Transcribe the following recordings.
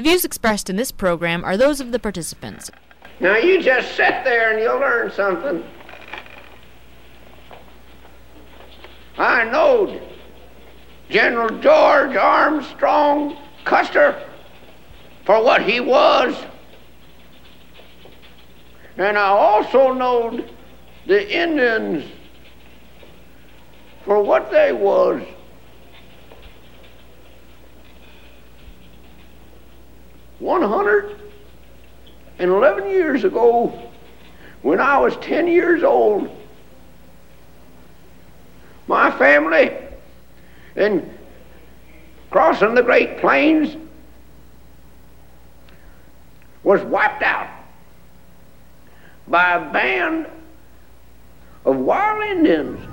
The views expressed in this program are those of the participants. Now you just sit there and you'll learn something. I knowed General George Armstrong Custer for what he was. And I also knowed the Indians for what they was. One hundred and eleven years ago, when I was ten years old, my family in crossing the Great Plains was wiped out by a band of wild Indians.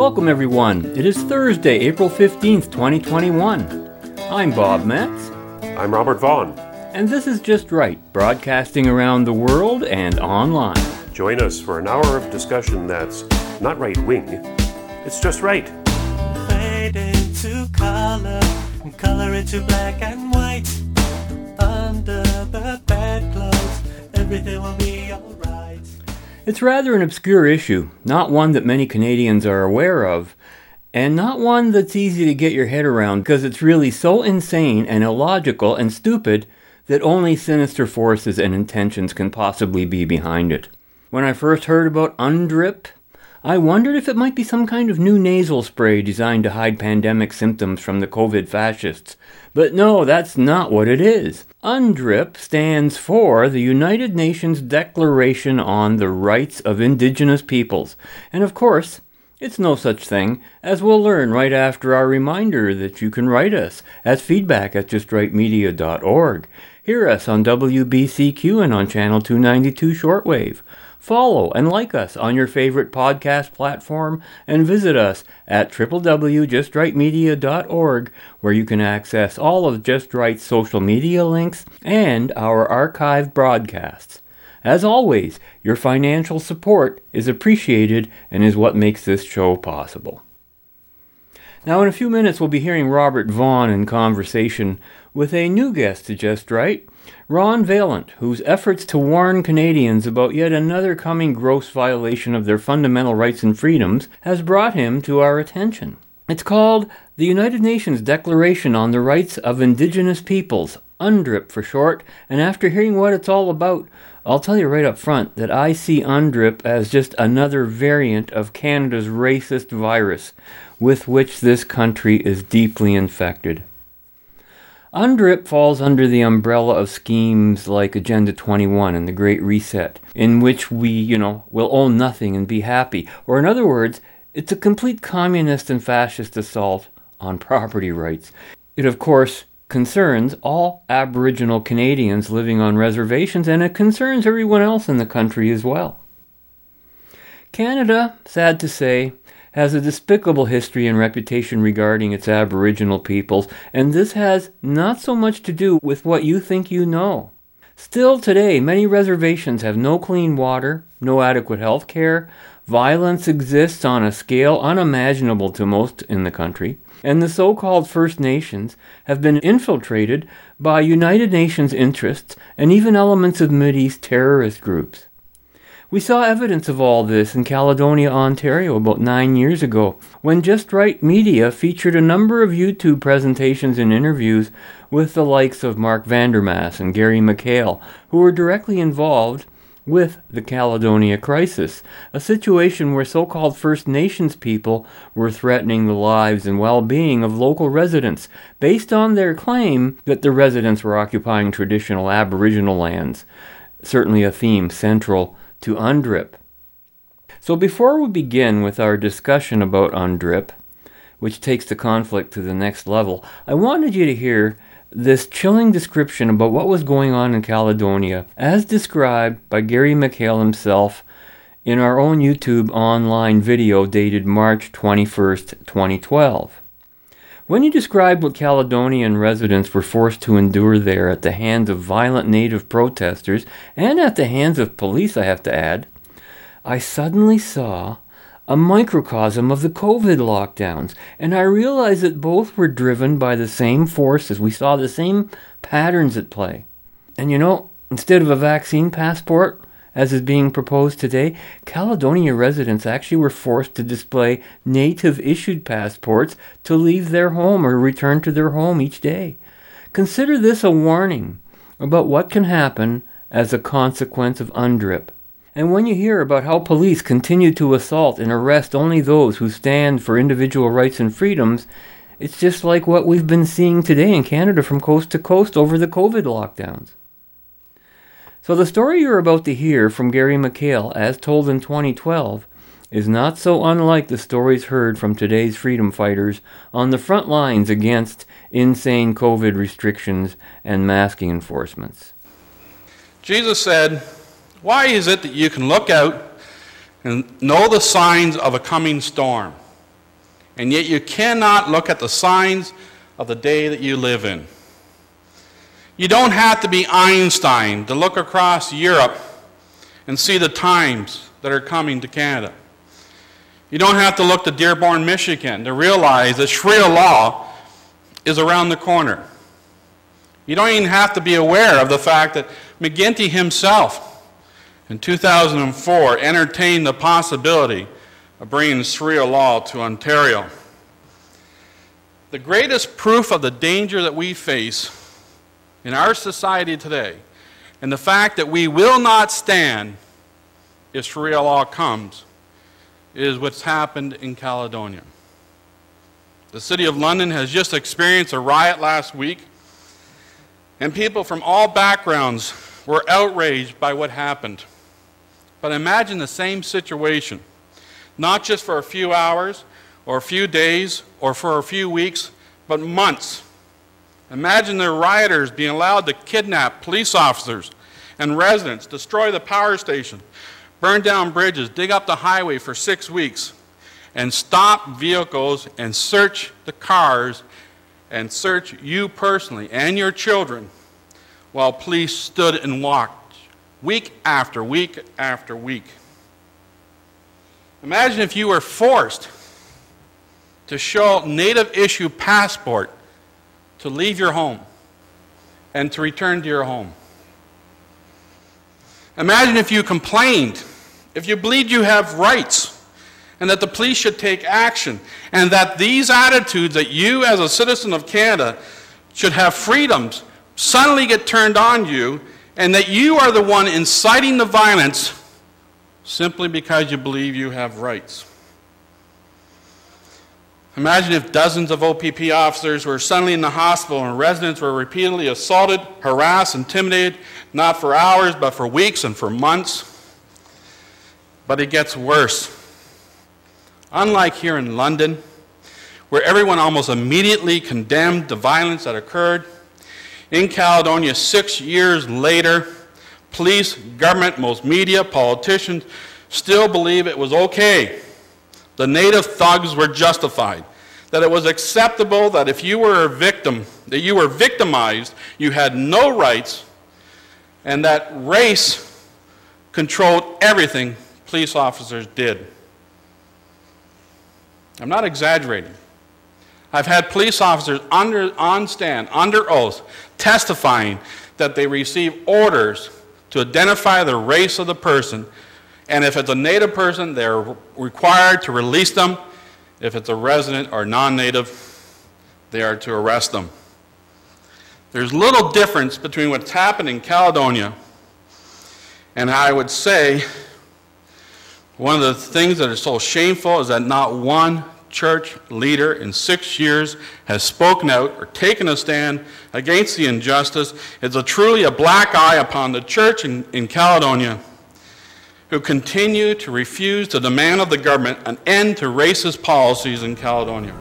Welcome, everyone. It is Thursday, April 15th, 2021. I'm Bob Metz. I'm Robert Vaughn. And this is Just Right, broadcasting around the world and online. Join us for an hour of discussion that's not right wing, it's just right. Fade into color, and color into black and white. Under the bedclothes, everything will be alright. It's rather an obscure issue, not one that many Canadians are aware of, and not one that's easy to get your head around because it's really so insane and illogical and stupid that only sinister forces and intentions can possibly be behind it. When I first heard about UNDRIP, I wondered if it might be some kind of new nasal spray designed to hide pandemic symptoms from the COVID fascists. But no, that's not what it is. UNDRIP stands for the United Nations Declaration on the Rights of Indigenous Peoples. And of course, it's no such thing, as we'll learn right after our reminder that you can write us at feedback at justrightmedia.org. Hear us on WBCQ and on Channel 292 Shortwave. Follow and like us on your favorite podcast platform and visit us at www.justrightmedia.org where you can access all of Just Right's social media links and our archived broadcasts. As always, your financial support is appreciated and is what makes this show possible. Now, in a few minutes, we'll be hearing Robert Vaughn in conversation with a new guest to Just Right, Ron Vaillant, whose efforts to warn Canadians about yet another coming gross violation of their fundamental rights and freedoms has brought him to our attention. It's called the United Nations Declaration on the Rights of Indigenous Peoples, UNDRIP for short, and after hearing what it's all about, I'll tell you right up front that I see UNDRIP as just another variant of Canada's racist virus with which this country is deeply infected. UNDRIP falls under the umbrella of schemes like Agenda 21 and the Great Reset, in which we, you know, will own nothing and be happy. Or, in other words, it's a complete communist and fascist assault on property rights. It, of course, concerns all Aboriginal Canadians living on reservations, and it concerns everyone else in the country as well. Canada, sad to say, has a despicable history and reputation regarding its Aboriginal peoples, and this has not so much to do with what you think you know. Still today, many reservations have no clean water, no adequate health care, violence exists on a scale unimaginable to most in the country, and the so called First Nations have been infiltrated by United Nations interests and even elements of Mideast terrorist groups. We saw evidence of all this in Caledonia, Ontario about nine years ago, when Just Right Media featured a number of YouTube presentations and interviews with the likes of Mark Vandermaas and Gary McHale, who were directly involved with the Caledonia crisis, a situation where so called First Nations people were threatening the lives and well being of local residents based on their claim that the residents were occupying traditional Aboriginal lands. Certainly a theme central to UNDRIP. So before we begin with our discussion about UNDRIP, which takes the conflict to the next level, I wanted you to hear this chilling description about what was going on in Caledonia, as described by Gary McHale himself in our own YouTube online video dated March 21st, 2012. When you described what Caledonian residents were forced to endure there at the hands of violent native protesters and at the hands of police, I have to add, I suddenly saw a microcosm of the COVID lockdowns. And I realized that both were driven by the same forces. We saw the same patterns at play. And you know, instead of a vaccine passport, as is being proposed today, Caledonia residents actually were forced to display native issued passports to leave their home or return to their home each day. Consider this a warning about what can happen as a consequence of UNDRIP. And when you hear about how police continue to assault and arrest only those who stand for individual rights and freedoms, it's just like what we've been seeing today in Canada from coast to coast over the COVID lockdowns. So the story you're about to hear from Gary McHale, as told in 2012, is not so unlike the stories heard from today's freedom fighters on the front lines against insane COVID restrictions and masking enforcements. Jesus said, Why is it that you can look out and know the signs of a coming storm, and yet you cannot look at the signs of the day that you live in? You don't have to be Einstein to look across Europe and see the times that are coming to Canada. You don't have to look to Dearborn, Michigan to realize that Sharia law is around the corner. You don't even have to be aware of the fact that McGuinty himself in 2004 entertained the possibility of bringing Sharia law to Ontario. The greatest proof of the danger that we face in our society today and the fact that we will not stand if Sharia law comes is what's happened in Caledonia. The City of London has just experienced a riot last week, and people from all backgrounds were outraged by what happened. But imagine the same situation, not just for a few hours or a few days or for a few weeks, but months. Imagine the rioters being allowed to kidnap police officers and residents, destroy the power station, burn down bridges, dig up the highway for six weeks, and stop vehicles and search the cars and search you personally and your children while police stood and walked week after week after week. Imagine if you were forced to show native issue passport to leave your home and to return to your home. Imagine if you complained, if you believed you have rights, and that the police should take action, and that these attitudes that you, as a citizen of Canada, should have freedoms suddenly get turned on you, and that you are the one inciting the violence simply because you believe you have rights. Imagine if dozens of OPP officers were suddenly in the hospital and residents were repeatedly assaulted, harassed, intimidated, not for hours, but for weeks and for months. But it gets worse. Unlike here in London, where everyone almost immediately condemned the violence that occurred, in Caledonia, six years later, police, government, most media, politicians still believe it was okay the native thugs were justified. That it was acceptable that if you were a victim, that you were victimized, you had no rights, and that race controlled everything police officers did. I'm not exaggerating. I've had police officers under, on stand, under oath, testifying that they receive orders to identify the race of the person and if it's a native person, they're required to release them. If it's a resident or non native, they are to arrest them. There's little difference between what's happened in Caledonia and I would say one of the things that is so shameful is that not one church leader in six years has spoken out or taken a stand against the injustice. It's a truly a black eye upon the church in, in Caledonia who continue to refuse to demand of the government an end to racist policies in Caledonia.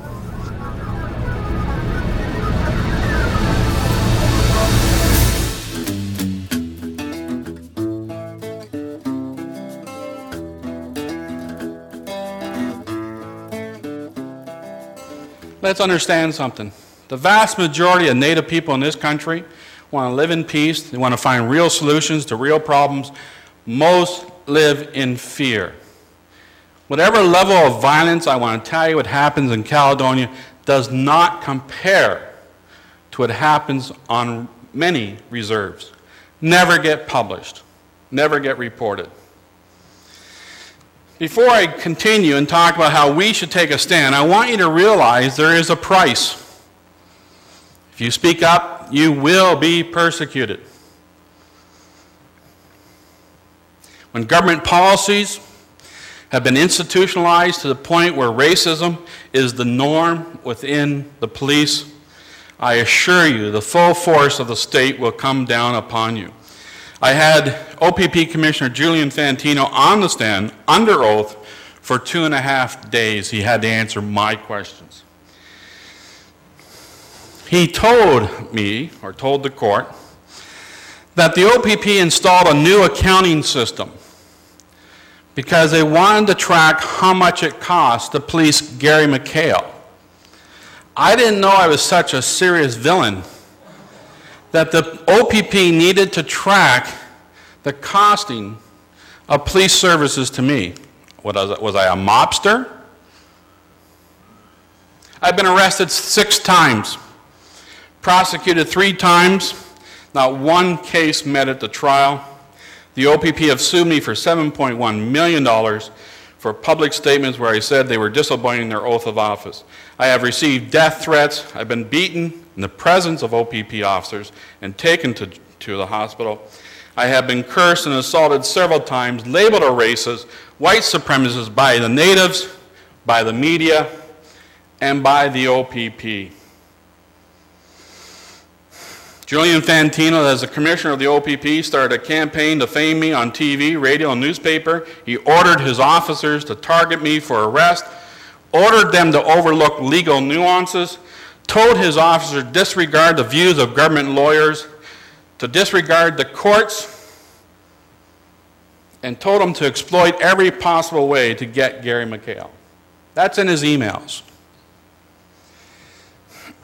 Let's understand something. The vast majority of Native people in this country want to live in peace. They want to find real solutions to real problems. Most live in fear. Whatever level of violence I want to tell you what happens in Caledonia does not compare to what happens on many reserves. Never get published, never get reported. Before I continue and talk about how we should take a stand, I want you to realize there is a price. If you speak up, you will be persecuted. When government policies have been institutionalized to the point where racism is the norm within the police, I assure you the full force of the state will come down upon you. I had OPP Commissioner Julian Fantino on the stand under oath for two and a half days. He had to answer my questions. He told me, or told the court, that the OPP installed a new accounting system because they wanted to track how much it cost to police Gary McHale. I didn't know I was such a serious villain that the OPP needed to track the costing of police services to me. Was I, was I a mobster? I've been arrested six times, prosecuted three times, not one case met at the trial. The OPP have sued me for $7.1 million for public statements where I said they were disobeying their oath of office. I have received death threats. I've been beaten in the presence of OPP officers and taken to, to the hospital. I have been cursed and assaulted several times, labeled a racist, white supremacist by the natives, by the media, and by the OPP. Julian Fantino, as the commissioner of the OPP, started a campaign to fame me on TV, radio, and newspaper. He ordered his officers to target me for arrest, ordered them to overlook legal nuances, told his officers to disregard the views of government lawyers, to disregard the courts, and told them to exploit every possible way to get Gary McHale. That's in his emails.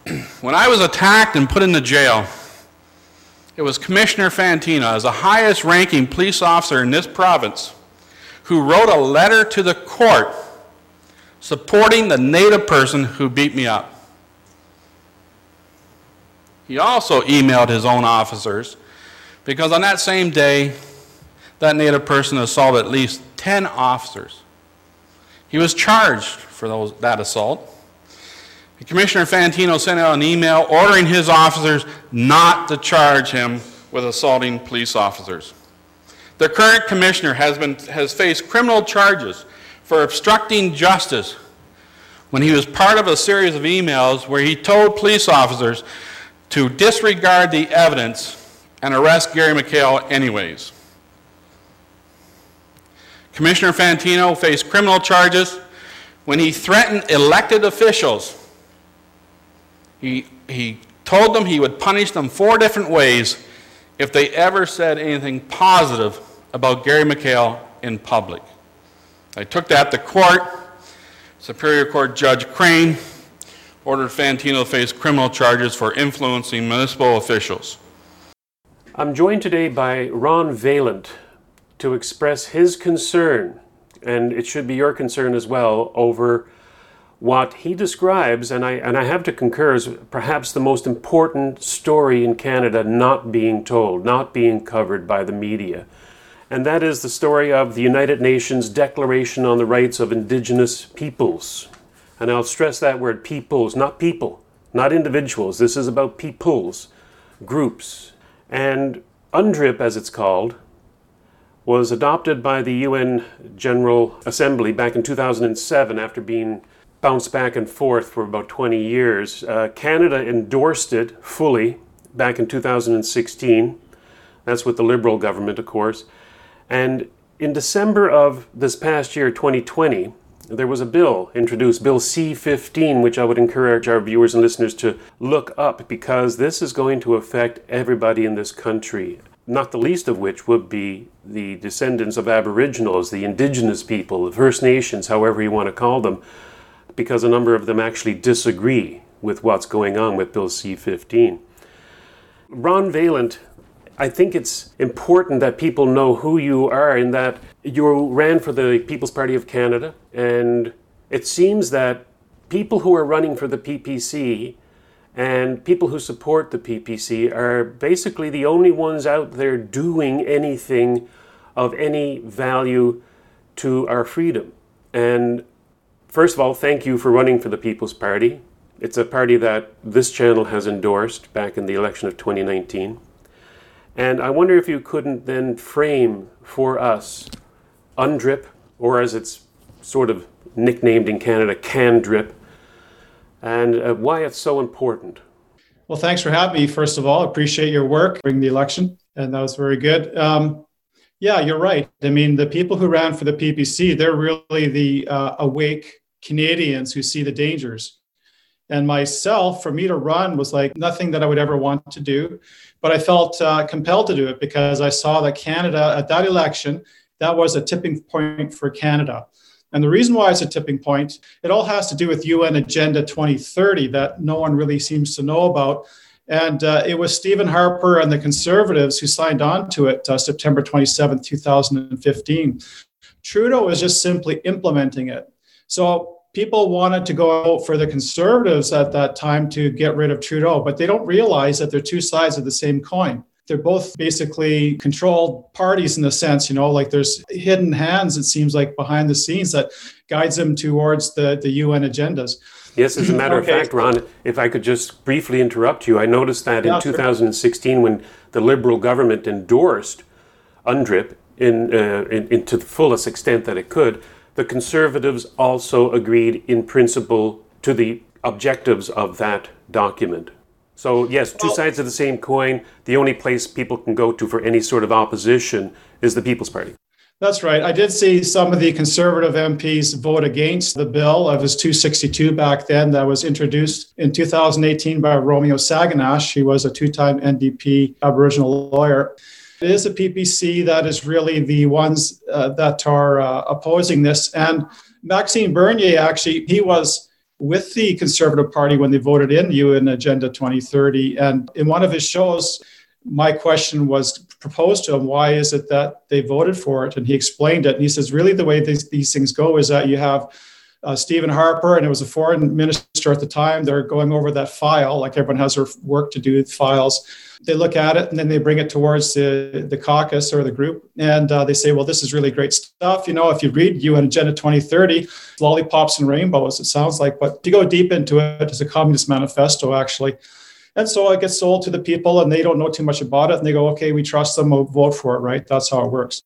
when I was attacked and put into jail, it was Commissioner Fantino, as the highest ranking police officer in this province, who wrote a letter to the court supporting the native person who beat me up. He also emailed his own officers because on that same day, that native person assaulted at least 10 officers. He was charged for those, that assault. Commissioner Fantino sent out an email ordering his officers not to charge him with assaulting police officers. The current commissioner has, been, has faced criminal charges for obstructing justice when he was part of a series of emails where he told police officers to disregard the evidence and arrest Gary McHale anyways. Commissioner Fantino faced criminal charges when he threatened elected officials he, he told them he would punish them four different ways if they ever said anything positive about Gary McHale in public. I took that to court. Superior Court Judge Crane ordered Fantino to face criminal charges for influencing municipal officials. I'm joined today by Ron Vaillant to express his concern, and it should be your concern as well, over what he describes, and I, and I have to concur, is perhaps the most important story in Canada not being told, not being covered by the media. And that is the story of the United Nations Declaration on the Rights of Indigenous Peoples. And I'll stress that word peoples, not people, not individuals. This is about peoples, groups. And UNDRIP, as it's called, was adopted by the UN General Assembly back in 2007 after being bounced back and forth for about 20 years. Uh, Canada endorsed it fully back in 2016. That's with the Liberal government, of course. And in December of this past year, 2020, there was a bill introduced, Bill C 15, which I would encourage our viewers and listeners to look up because this is going to affect everybody in this country, not the least of which would be the descendants of Aboriginals, the Indigenous people, the First Nations, however you want to call them because a number of them actually disagree with what's going on with Bill C 15. Ron Vaillant I think it's important that people know who you are in that you ran for the People's Party of Canada, and it seems that people who are running for the PPC and people who support the PPC are basically the only ones out there doing anything of any value to our freedom. And first of all, thank you for running for the People's Party. It's a party that this channel has endorsed back in the election of 2019. And I wonder if you couldn't then frame for us UNDRIP, or as it's sort of nicknamed in Canada, CANDRIP, and uh, why it's so important. Well, thanks for having me. First of all, appreciate your work during the election, and that was very good. Um, yeah, you're right. I mean, the people who ran for the PPC, they're really the uh, awake Canadians who see the dangers. And myself, for me to run was like nothing that I would ever want to do. But I felt uh, compelled to do it because I saw that Canada, at that election, that was a tipping point for Canada. And the reason why it's a tipping point, it all has to do with UN Agenda 2030 that no one really seems to know about. And uh, it was Stephen Harper and the Conservatives who signed on to it uh, September 27, 2015. Trudeau is just simply implementing it. So people wanted to go out for the Conservatives at that time to get rid of Trudeau, but they don't realize that they're two sides of the same coin they're both basically controlled parties in the sense, you know, like there's hidden hands, it seems like behind the scenes that guides them towards the, the UN agendas. Yes, as a matter okay. of fact, Ron, if I could just briefly interrupt you, I noticed that yeah, in 2016, sure. when the Liberal government endorsed UNDRIP in, uh, in, in, to the fullest extent that it could, the Conservatives also agreed in principle to the objectives of that document. So, yes, two well, sides of the same coin. The only place people can go to for any sort of opposition is the People's Party. That's right. I did see some of the conservative MPs vote against the bill of his 262 back then that was introduced in 2018 by Romeo Saganash. He was a two time NDP Aboriginal lawyer. It is a PPC that is really the ones uh, that are uh, opposing this. And Maxime Bernier, actually, he was with the Conservative Party when they voted in UN Agenda 2030. And in one of his shows, my question was proposed to him why is it that they voted for it? And he explained it. And he says, really, the way these, these things go is that you have uh, Stephen Harper, and it was a foreign minister at the time. They're going over that file, like everyone has their work to do with files. They look at it and then they bring it towards the, the caucus or the group, and uh, they say, "Well, this is really great stuff." You know, if you read UN Agenda 2030, lollipops and rainbows, it sounds like, but if you go deep into it, it's a communist manifesto actually. And so it gets sold to the people, and they don't know too much about it, and they go, "Okay, we trust them. We'll vote for it." Right? That's how it works.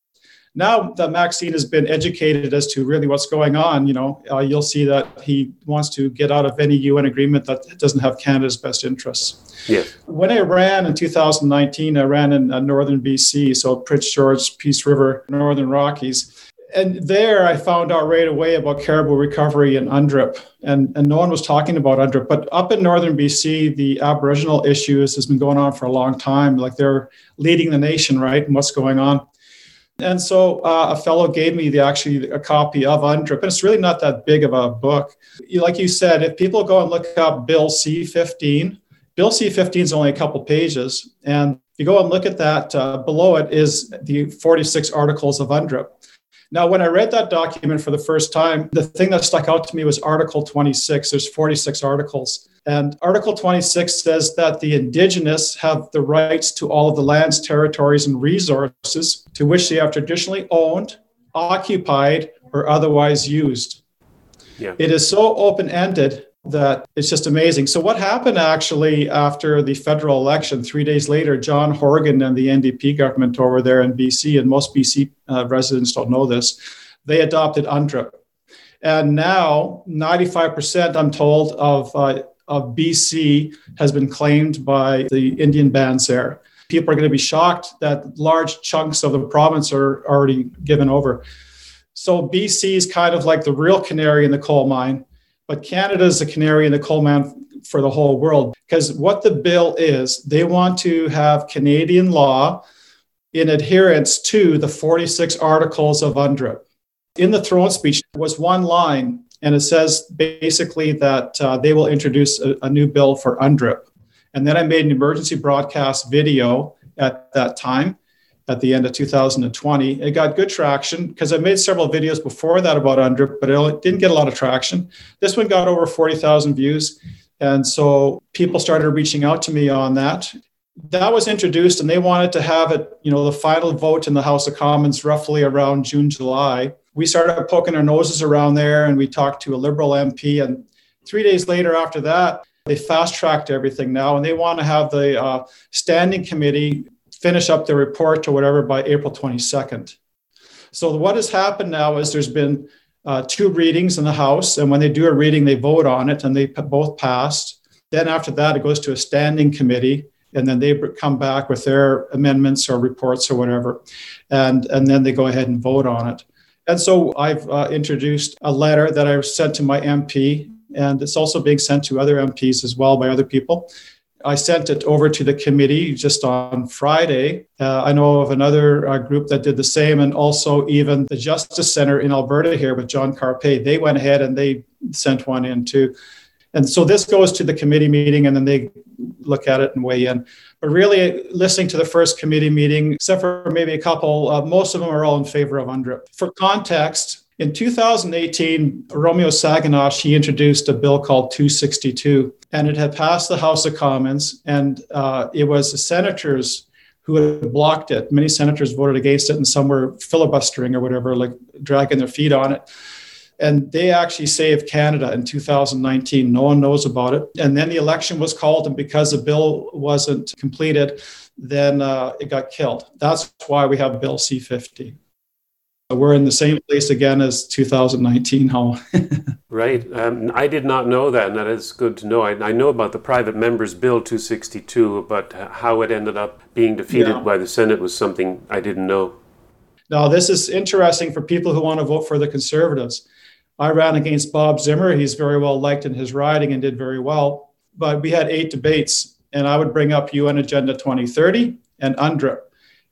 Now that Maxime has been educated as to really what's going on, you know, uh, you'll see that he wants to get out of any UN agreement that doesn't have Canada's best interests. Yeah. When I ran in 2019, I ran in uh, northern BC, so Prince George, Peace River, Northern Rockies. And there I found out right away about caribou recovery and UNDRIP. And, and no one was talking about UNDRIP. But up in northern BC, the Aboriginal issues has been going on for a long time. Like they're leading the nation, right? And what's going on. And so uh, a fellow gave me the actually a copy of UNDRIP, and it's really not that big of a book. Like you said, if people go and look up Bill C15, Bill C15 is only a couple pages, and if you go and look at that, uh, below it is the 46 articles of UNDRIP. Now, when I read that document for the first time, the thing that stuck out to me was Article 26. There's 46 articles. And Article 26 says that the indigenous have the rights to all of the lands, territories, and resources to which they have traditionally owned, occupied, or otherwise used. Yeah. It is so open ended that it's just amazing. So, what happened actually after the federal election? Three days later, John Horgan and the NDP government over there in BC, and most BC uh, residents don't know this, they adopted UNDRIP. And now, 95%, I'm told, of, uh, of BC has been claimed by the Indian bands there. People are going to be shocked that large chunks of the province are already given over. So, BC is kind of like the real canary in the coal mine but Canada is a canary in the coal mine for the whole world because what the bill is, they want to have Canadian law in adherence to the 46 articles of UNDRIP. In the throne speech was one line, and it says basically that uh, they will introduce a, a new bill for UNDRIP. And then I made an emergency broadcast video at that time at the end of 2020. It got good traction because I made several videos before that about UNDRIP, but it didn't get a lot of traction. This one got over 40,000 views. And so people started reaching out to me on that. That was introduced, and they wanted to have it, you know, the final vote in the House of Commons roughly around June, July. We started poking our noses around there, and we talked to a Liberal MP. And three days later, after that, they fast tracked everything now, and they want to have the uh, standing committee finish up the report or whatever by April 22nd. So what has happened now is there's been uh, two readings in the House, and when they do a reading, they vote on it, and they both passed. Then after that, it goes to a standing committee, and then they come back with their amendments or reports or whatever, and and then they go ahead and vote on it. And so I've uh, introduced a letter that I sent to my MP, and it's also being sent to other MPs as well by other people. I sent it over to the committee just on Friday. Uh, I know of another uh, group that did the same, and also even the Justice Center in Alberta here with John Carpay. They went ahead and they sent one in too. And so this goes to the committee meeting, and then they look at it and weigh in. But really, listening to the first committee meeting, except for maybe a couple, uh, most of them are all in favor of UNDRIP. For context, in 2018, Romeo Saganash, he introduced a bill called 262, and it had passed the House of Commons, and uh, it was the senators who had blocked it. Many senators voted against it, and some were filibustering or whatever, like dragging their feet on it. And they actually saved Canada in 2019. No one knows about it. And then the election was called, and because the bill wasn't completed, then uh, it got killed. That's why we have Bill C 50 we're in the same place again as 2019 how right. Um, i did not know that and that is good to know. I, I, know about the private members bill 262 but how it ended up being defeated yeah. by the senate was something i didn't know. Now this is interesting for people who want to vote for the conservatives. I ran against bob zimmer. He's very well liked in his riding and did very well. But we had eight debates and i would bring up un agenda 2030 and UNDRIP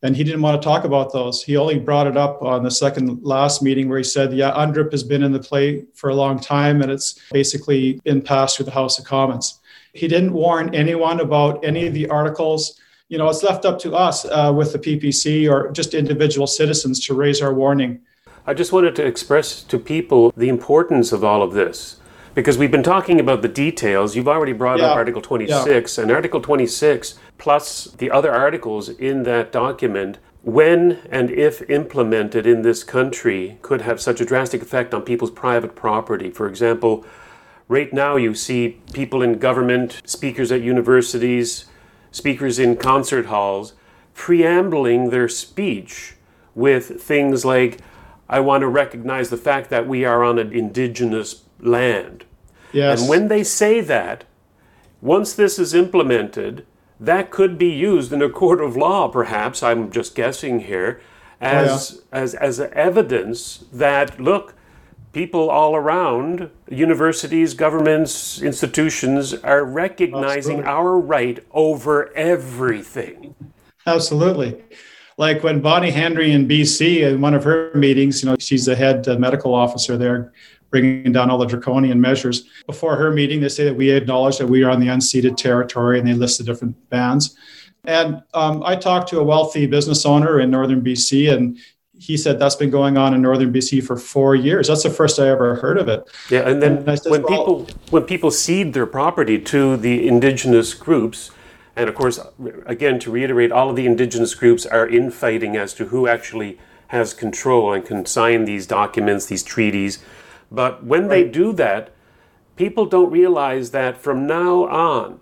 and he didn't want to talk about those. He only brought it up on the second last meeting where he said, "Yeah, UNDRIP has been in the play for a long time, and it's basically been passed through the House of Commons." He didn't warn anyone about any of the articles. You know, it's left up to us uh, with the PPC or just individual citizens to raise our warning. I just wanted to express to people the importance of all of this because we've been talking about the details. You've already brought yeah. up Article 26, yeah. and Article 26 plus the other articles in that document, when and if implemented in this country, could have such a drastic effect on people's private property. For example, right now you see people in government, speakers at universities, speakers in concert halls, preambling their speech with things like, I want to recognize the fact that we are on an indigenous land. Yes. And when they say that, once this is implemented, that could be used in a court of law, perhaps, I'm just guessing here, as, oh, yeah. as, as evidence that, look, people all around, universities, governments, institutions, are recognizing Absolutely. our right over everything. Absolutely. Like when Bonnie Henry in BC, in one of her meetings, you know, she's the head uh, medical officer there, bringing down all the draconian measures. Before her meeting, they say that we acknowledge that we are on the unceded territory, and they list the different bands. And um, I talked to a wealthy business owner in northern BC, and he said that's been going on in northern BC for four years. That's the first I ever heard of it. Yeah, and then and said, when well, people when people cede their property to the indigenous groups, and of course, again to reiterate, all of the indigenous groups are infighting as to who actually has control and can sign these documents, these treaties, but when they do that, people don't realize that from now on,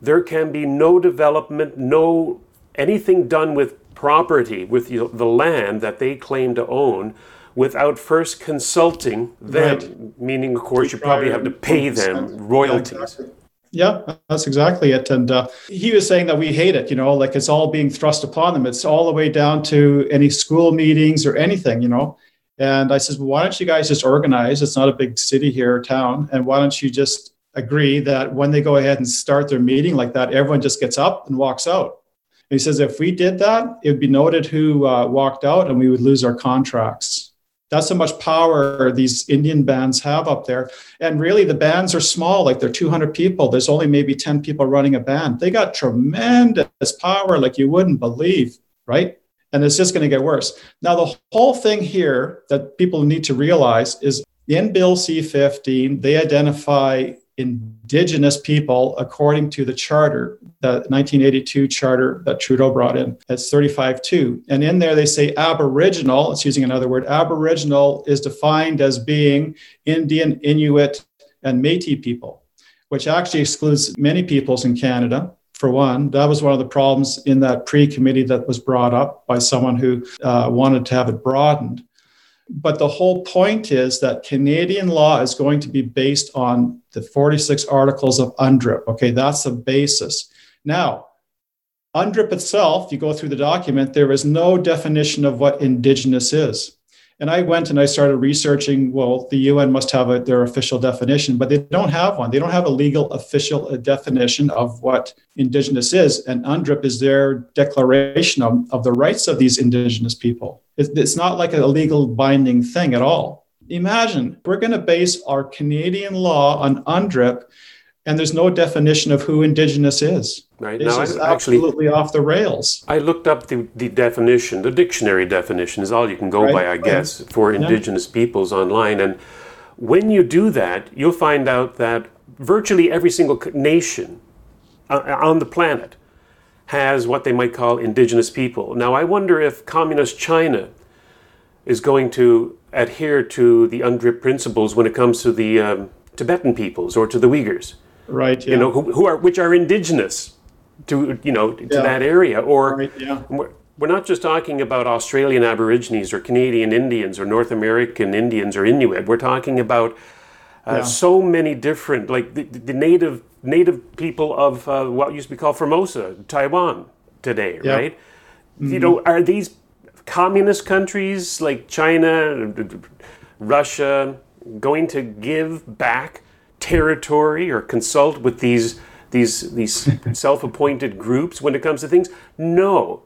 there can be no development, no anything done with property, with you know, the land that they claim to own, without first consulting them. Right. Meaning, of course, you probably have to pay them royalties. Yeah, exactly. Yeah, that's exactly it. And uh, he was saying that we hate it, you know, like it's all being thrust upon them. It's all the way down to any school meetings or anything, you know. And I says, well, why don't you guys just organize? It's not a big city here or town. And why don't you just agree that when they go ahead and start their meeting like that, everyone just gets up and walks out. And he says, if we did that, it would be noted who uh, walked out and we would lose our contracts. That's how much power these Indian bands have up there. And really, the bands are small, like they're 200 people. There's only maybe 10 people running a band. They got tremendous power, like you wouldn't believe, right? And it's just going to get worse. Now, the whole thing here that people need to realize is in Bill C 15, they identify indigenous people according to the charter, the 1982 charter that Trudeau brought in. It's 35.2. And in there they say Aboriginal, it's using another word, Aboriginal is defined as being Indian, Inuit, and Metis people, which actually excludes many peoples in Canada. For one, that was one of the problems in that pre committee that was brought up by someone who uh, wanted to have it broadened. But the whole point is that Canadian law is going to be based on the 46 articles of UNDRIP. Okay, that's the basis. Now, UNDRIP itself, you go through the document, there is no definition of what Indigenous is. And I went and I started researching. Well, the UN must have a, their official definition, but they don't have one. They don't have a legal official uh, definition of what Indigenous is. And UNDRIP is their declaration of, of the rights of these Indigenous people. It's not like a legal binding thing at all. Imagine we're going to base our Canadian law on UNDRIP, and there's no definition of who Indigenous is. Right This now, is I, actually, absolutely off the rails. I looked up the, the definition. The dictionary definition is all you can go Right, by, I guess, for Yeah. indigenous peoples online. And when you do that, you'll find out that virtually every single nation uh, on the planet has what they might call indigenous people. Now, I wonder if communist China is going to adhere to the UNDRIP principles when it comes to the um, Tibetan peoples or to the Uyghurs Right. Yeah. you know, who, who are which are indigenous to you know to Yeah. that area, or Right, yeah. we're, we're not just talking about Australian Aborigines or Canadian Indians or North American Indians or Inuit. We're talking about uh, Yeah. so many different, like the, the native native people of uh, what used to be called Formosa, Taiwan today, Yeah. right? You know, are these communist countries like China, Russia going to give back territory or consult with these these these self-appointed groups when it comes to things? No.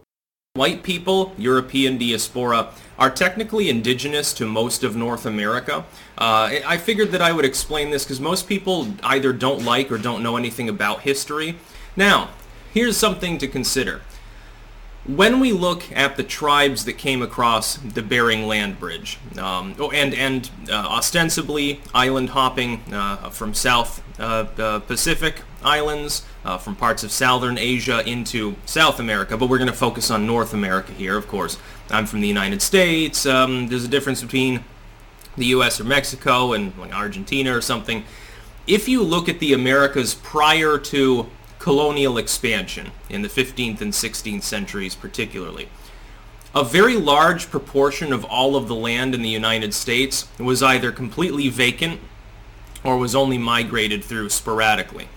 White people, European diaspora, are technically indigenous to most of North America. Uh, I I figured that I would explain this because most people either don't like or don't know anything about history. Now, here's something to consider. When we look at the tribes that came across the Bering Land Bridge, um, oh, and and uh, ostensibly island hopping uh, from South uh, uh, Pacific islands, uh, from parts of Southern Asia into South America, but we're going to focus on North America here, of course. I'm from the United States. Um, there's a difference between the U.S. or Mexico and like Argentina or something. If you look at the Americas prior to colonial expansion in the 15th and 16th centuries particularly, a very large proportion of all of the land in the United States was either completely vacant or was only migrated through sporadically.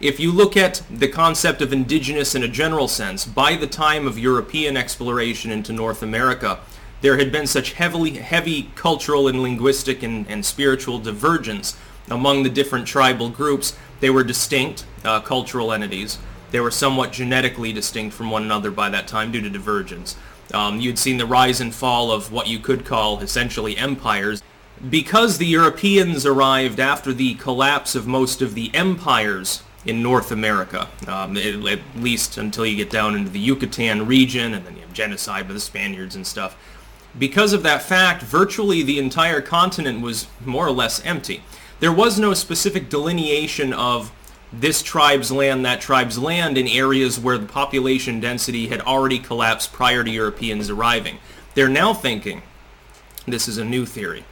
If you look at the concept of indigenous in a general sense, by the time of European exploration into North America, there had been such heavily heavy cultural and linguistic and, and spiritual divergence among the different tribal groups. They were distinct uh, cultural entities. They were somewhat genetically distinct from one another by that time due to divergence. Um, you'd seen the rise and fall of what you could call essentially empires. Because the Europeans arrived after the collapse of most of the empires in North America, um, at, at least until you get down into the Yucatan region, and then you have genocide by the Spaniards and stuff. Because of that fact, virtually the entire continent was more or less empty. There was no specific delineation of this tribe's land, that tribe's land in areas where the population density had already collapsed prior to Europeans arriving. They're now thinking, this is a new theory,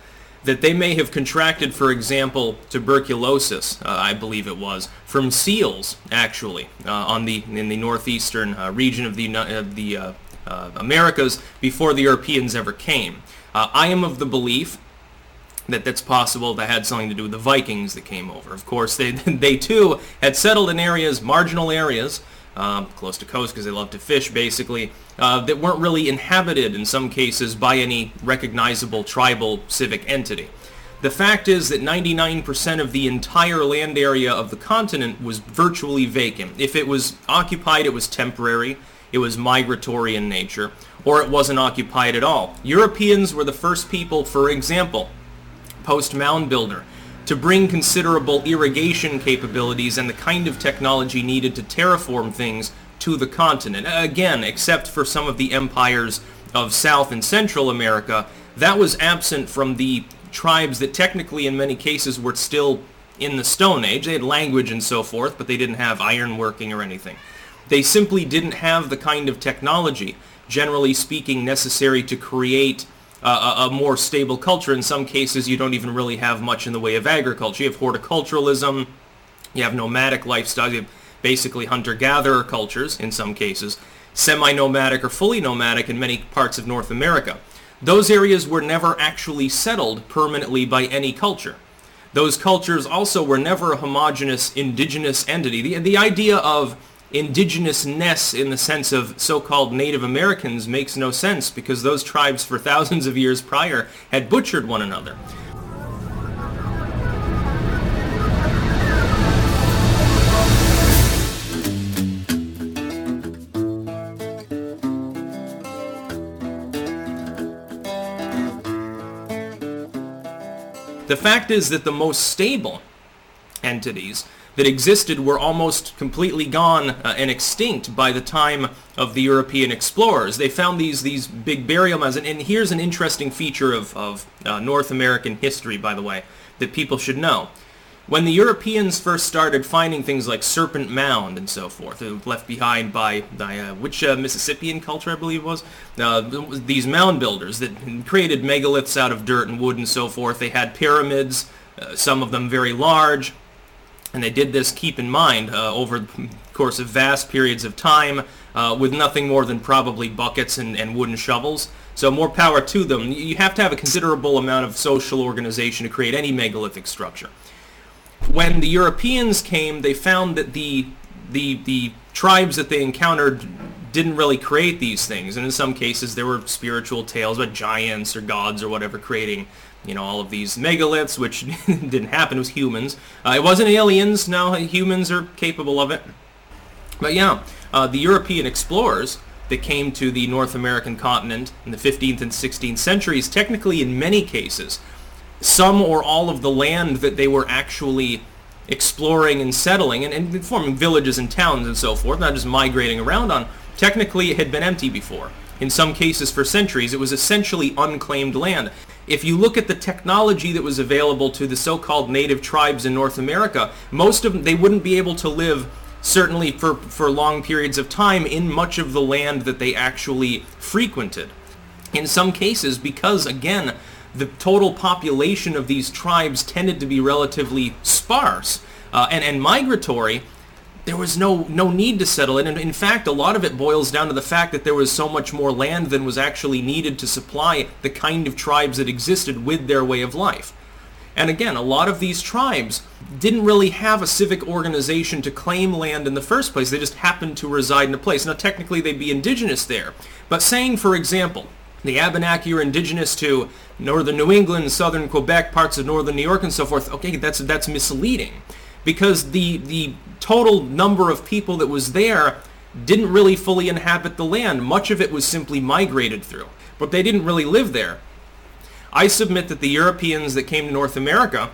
that they may have contracted, for example, tuberculosis, uh, I believe it was, from seals, actually, uh, on the in the northeastern uh, region of the of the uh, uh, Americas before the Europeans ever came. Uh, I am of the belief that that's possible that had something to do with the Vikings that came over. Of course, they they too had settled in areas, marginal areas, um, close to coast because they love to fish, basically, uh, that weren't really inhabited in some cases by any recognizable tribal civic entity. The fact is that 99% of the entire land area of the continent was virtually vacant. If it was occupied, it was temporary. it was migratory in nature, or it wasn't occupied at all. Europeans were the first people, for example, post-mound builder, to bring considerable irrigation capabilities and the kind of technology needed to terraform things to the continent. Again, except for some of the empires of South and Central America, that was absent from the tribes that technically in many cases were still in the Stone Age. They had language and so forth, but they didn't have ironworking or anything. They simply didn't have the kind of technology, generally speaking, necessary to create a, a, more stable culture. In some cases, you don't even really have much in the way of agriculture. You have horticulturalism, you have nomadic lifestyles, you have basically hunter-gatherer cultures in some cases, semi-nomadic or fully nomadic in many parts of North America. Those areas were never actually settled permanently by any culture. Those cultures also were never a homogenous indigenous entity. The, the idea of indigenousness in the sense of so-called Native Americans makes no sense because those tribes for thousands of years prior had butchered one another. The fact is that the most stable entities that existed were almost completely gone uh, and extinct by the time of the European explorers. They found these these big burial mounds, and, and here's an interesting feature of, of uh, North American history, by the way, that people should know. When the Europeans first started finding things like Serpent Mound and so forth, uh, left behind by, by uh, which uh, Mississippian culture I believe was, uh, these mound builders that created megaliths out of dirt and wood and so forth. They had pyramids, uh, some of them very large, and they did this, keep in mind, uh, over the course of vast periods of time with nothing more than probably buckets and, and wooden shovels. So more power to them. You have to have a considerable amount of social organization to create any megalithic structure when the Europeans came, they found that the the the tribes that they encountered didn't really create these things, and in some cases there were spiritual tales about giants or gods or whatever creating, you know, all of these megaliths, which didn't happen. It was humans. Uh, it wasn't aliens. No, humans are capable of it. But yeah, uh, the European explorers that came to the North American continent in the 15th and 16th centuries, technically in many cases, some or all of the land that they were actually exploring and settling and, and forming villages and towns and so forth, not just migrating around on, technically it had been empty before. In some cases for centuries, it was essentially unclaimed land. If you look at the technology that was available to the so-called native tribes in North America, most of them, they wouldn't be able to live certainly for, for long periods of time in much of the land that they actually frequented. In some cases, because again, the total population of these tribes tended to be relatively sparse uh, and, and migratory, there was no, no need to settle it. And in fact, a lot of it boils down to the fact that there was so much more land than was actually needed to supply the kind of tribes that existed with their way of life. And again, a lot of these tribes didn't really have a civic organization to claim land in the first place. They just happened to reside in a place. Now, technically, they'd be indigenous there. But saying, for example, the Abenaki are indigenous to northern New England, southern Quebec, parts of northern New York, and so forth. Okay, that's that's misleading, because the the total number of people that was there didn't really fully inhabit the land. Much of it was simply migrated through, but they didn't really live there. I submit that the Europeans that came to North America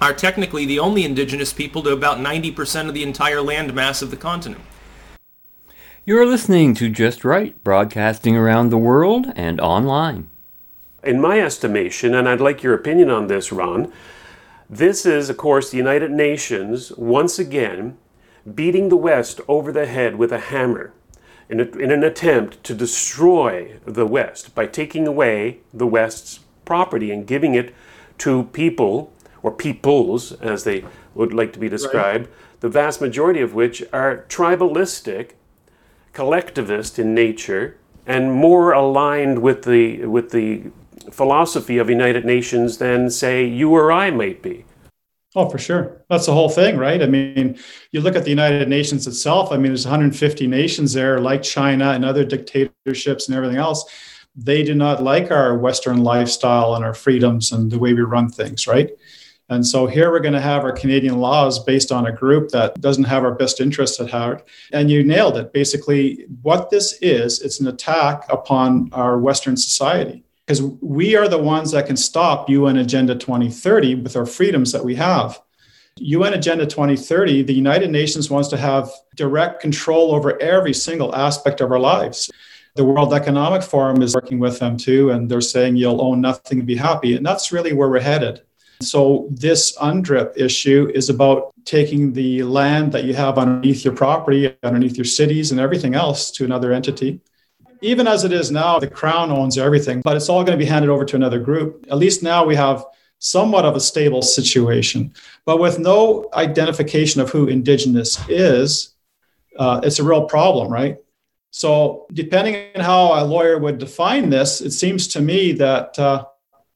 are technically the only indigenous people to about 90% of the entire land mass of the continent. You're listening to Just Right, broadcasting around the world and online. In my estimation, and I'd like your opinion on this, Ron, this is, of course, the United Nations once again beating the West over the head with a hammer in, a, in an attempt to destroy the West by taking away the West's property and giving it to people, or peoples, as they would like to be described, right. the vast majority of which are tribalistic collectivist in nature and more aligned with the with the philosophy of United Nations than say you or I might be. Oh, for sure. That's the whole thing, right? I mean, you look at the United Nations itself. I mean, there's 150 nations there, like China and other dictatorships and everything else. They do not like our Western lifestyle and our freedoms and the way we run things, right? And so here we're going to have our Canadian laws based on a group that doesn't have our best interests at heart. And you nailed it. Basically, what this is, it's an attack upon our Western society because we are the ones that can stop UN Agenda 2030 with our freedoms that we have. UN Agenda 2030, the United Nations wants to have direct control over every single aspect of our lives. The World Economic Forum is working with them too, and they're saying you'll own nothing and be happy. And that's really where we're headed. So, this UNDRIP issue is about taking the land that you have underneath your property, underneath your cities, and everything else to another entity. Even as it is now, the Crown owns everything, but it's all going to be handed over to another group. At least now we have somewhat of a stable situation. But with no identification of who Indigenous is, uh, it's a real problem, right? So, depending on how a lawyer would define this, it seems to me that uh,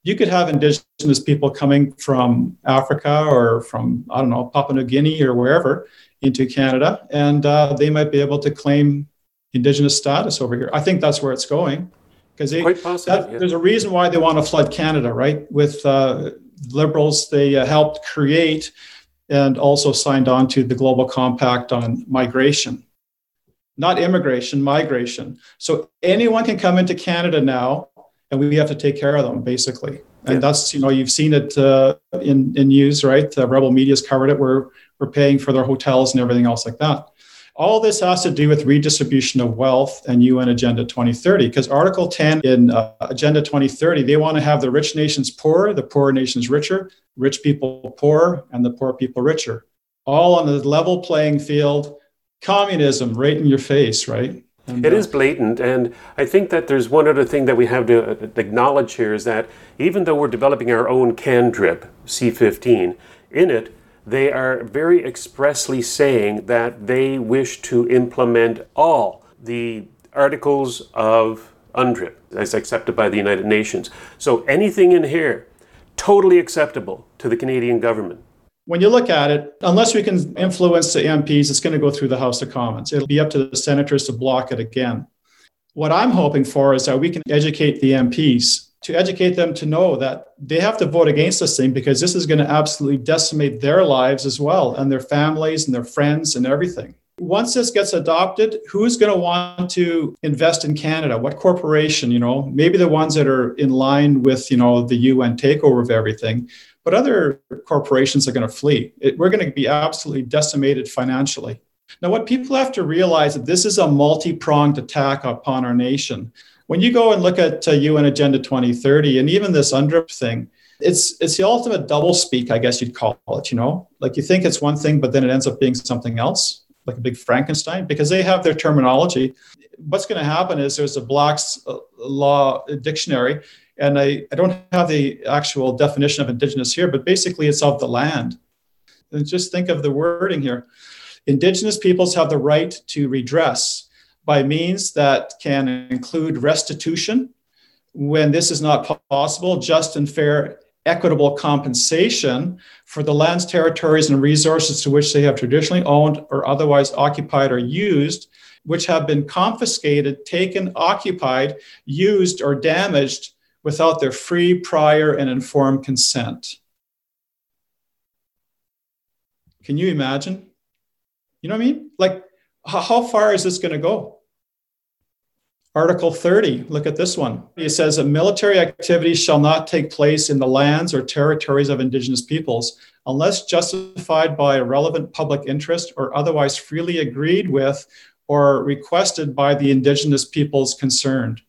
you could have indigenous people coming from Africa or from, I don't know, Papua New Guinea or wherever into Canada, and uh, they might be able to claim indigenous status over here. I think that's where it's going. Because yeah. there's a reason why they want to flood Canada, right? With uh, liberals, they uh, helped create and also signed on to the Global Compact on migration not immigration, migration. So anyone can come into Canada now and we have to take care of them basically. And yeah. that's you know you've seen it uh, in in news, right? Uh, Rebel Media's covered it. We're we're paying for their hotels and everything else like that. All this has to do with redistribution of wealth and UN Agenda 2030, because Article 10 in uh, Agenda 2030, they want to have the rich nations poor, the poor nations richer, rich people poor, and the poor people richer, all on the level playing field. Communism right in your face, right? And, it is blatant, and I think that there's one other thing that we have to uh, acknowledge here is that even though we're developing our own CANDRIP C15, in it they are very expressly saying that they wish to implement all the articles of UNDRIP as accepted by the United Nations. So anything in here, totally acceptable to the Canadian government when you look at it, unless we can influence the MPs, it's going to go through the House of Commons. It'll be up to the senators to block it again. What I'm hoping for is that we can educate the MPs to educate them to know that they have to vote against this thing because this is going to absolutely decimate their lives as well and their families and their friends and everything. Once this gets adopted, who's going to want to invest in Canada? What corporation, you know, maybe the ones that are in line with, you know, the UN takeover of everything but other corporations are going to flee. It, we're going to be absolutely decimated financially. Now, what people have to realize that this is a multi-pronged attack upon our nation. When you go and look at uh, UN Agenda 2030 and even this UNDRIP thing, it's it's the ultimate double speak, I guess you'd call it. You know, like you think it's one thing, but then it ends up being something else, like a big Frankenstein, because they have their terminology. What's going to happen is there's a Black's uh, Law dictionary, and I, I don't have the actual definition of indigenous here, but basically it's of the land. And just think of the wording here. Indigenous peoples have the right to redress by means that can include restitution when this is not possible, just and fair equitable compensation for the lands, territories, and resources to which they have traditionally owned or otherwise occupied or used, which have been confiscated, taken, occupied, used, or damaged without their free, prior, and informed consent. Can you imagine? You know what I mean? Like, how far is this going to go? Article 30, look at this one. It says that military activities shall not take place in the lands or territories of Indigenous peoples unless justified by a relevant public interest or otherwise freely agreed with or requested by the Indigenous peoples concerned.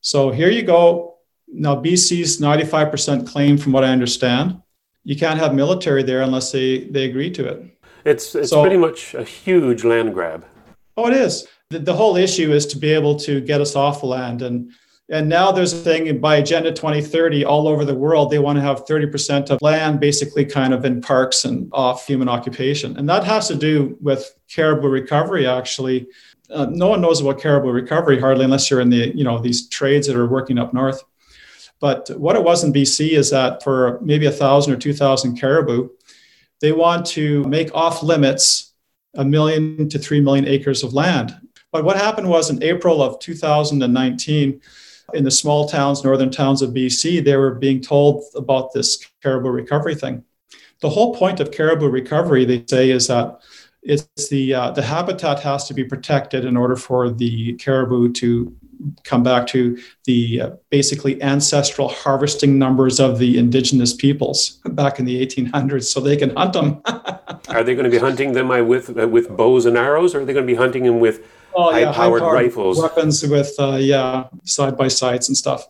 So here you go now BC's 95% claim, from what I understand. You can't have military there unless they, they agree to it. It's, it's so, pretty much a huge land grab. Oh, it is. The, the whole issue is to be able to get us off the land. And, and now there's a thing by Agenda 2030 all over the world, they want to have 30% of land basically kind of in parks and off human occupation. And that has to do with caribou recovery, actually. Uh, no one knows about caribou recovery hardly unless you're in the, you know, these trades that are working up north. But what it was in BC is that for maybe a thousand or two thousand caribou, they want to make off limits a million to three million acres of land. But what happened was in April of 2019, in the small towns, northern towns of BC, they were being told about this caribou recovery thing. The whole point of caribou recovery, they say, is that it's the uh, the habitat has to be protected in order for the caribou to come back to the uh, basically ancestral harvesting numbers of the indigenous peoples back in the 1800s so they can hunt them are they going to be hunting them uh, with uh, with bows and arrows or are they going to be hunting them with oh, high powered rifles weapons with uh, yeah side by sides and stuff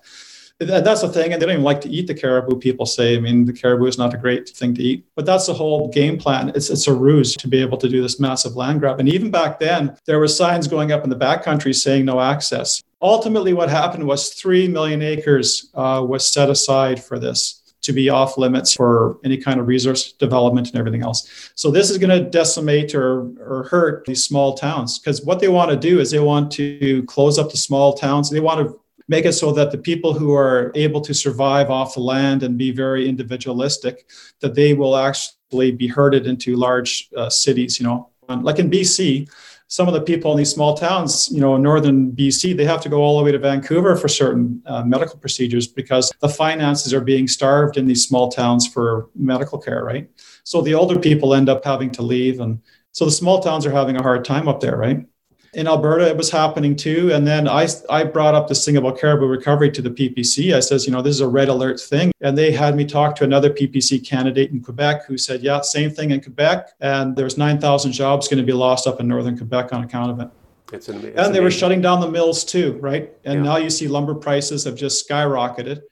that's the thing. And they don't even like to eat the caribou, people say. I mean, the caribou is not a great thing to eat. But that's the whole game plan. It's, it's a ruse to be able to do this massive land grab. And even back then, there were signs going up in the backcountry saying no access. Ultimately, what happened was 3 million acres uh, was set aside for this to be off limits for any kind of resource development and everything else. So this is going to decimate or, or hurt these small towns because what they want to do is they want to close up the small towns. They want to make it so that the people who are able to survive off the land and be very individualistic that they will actually be herded into large uh, cities you know like in bc some of the people in these small towns you know in northern bc they have to go all the way to vancouver for certain uh, medical procedures because the finances are being starved in these small towns for medical care right? So the older people end up having to leave and so the small towns are having a hard time up there right in Alberta, it was happening too. And then I, I brought up this thing about caribou recovery to the PPC. I says, you know, this is a red alert thing. And they had me talk to another PPC candidate in Quebec who said, yeah, same thing in Quebec. And there's 9,000 jobs going to be lost up in northern Quebec on account of it. It's an, it's and they amazing. were shutting down the mills too, right? And yeah. now you see lumber prices have just skyrocketed.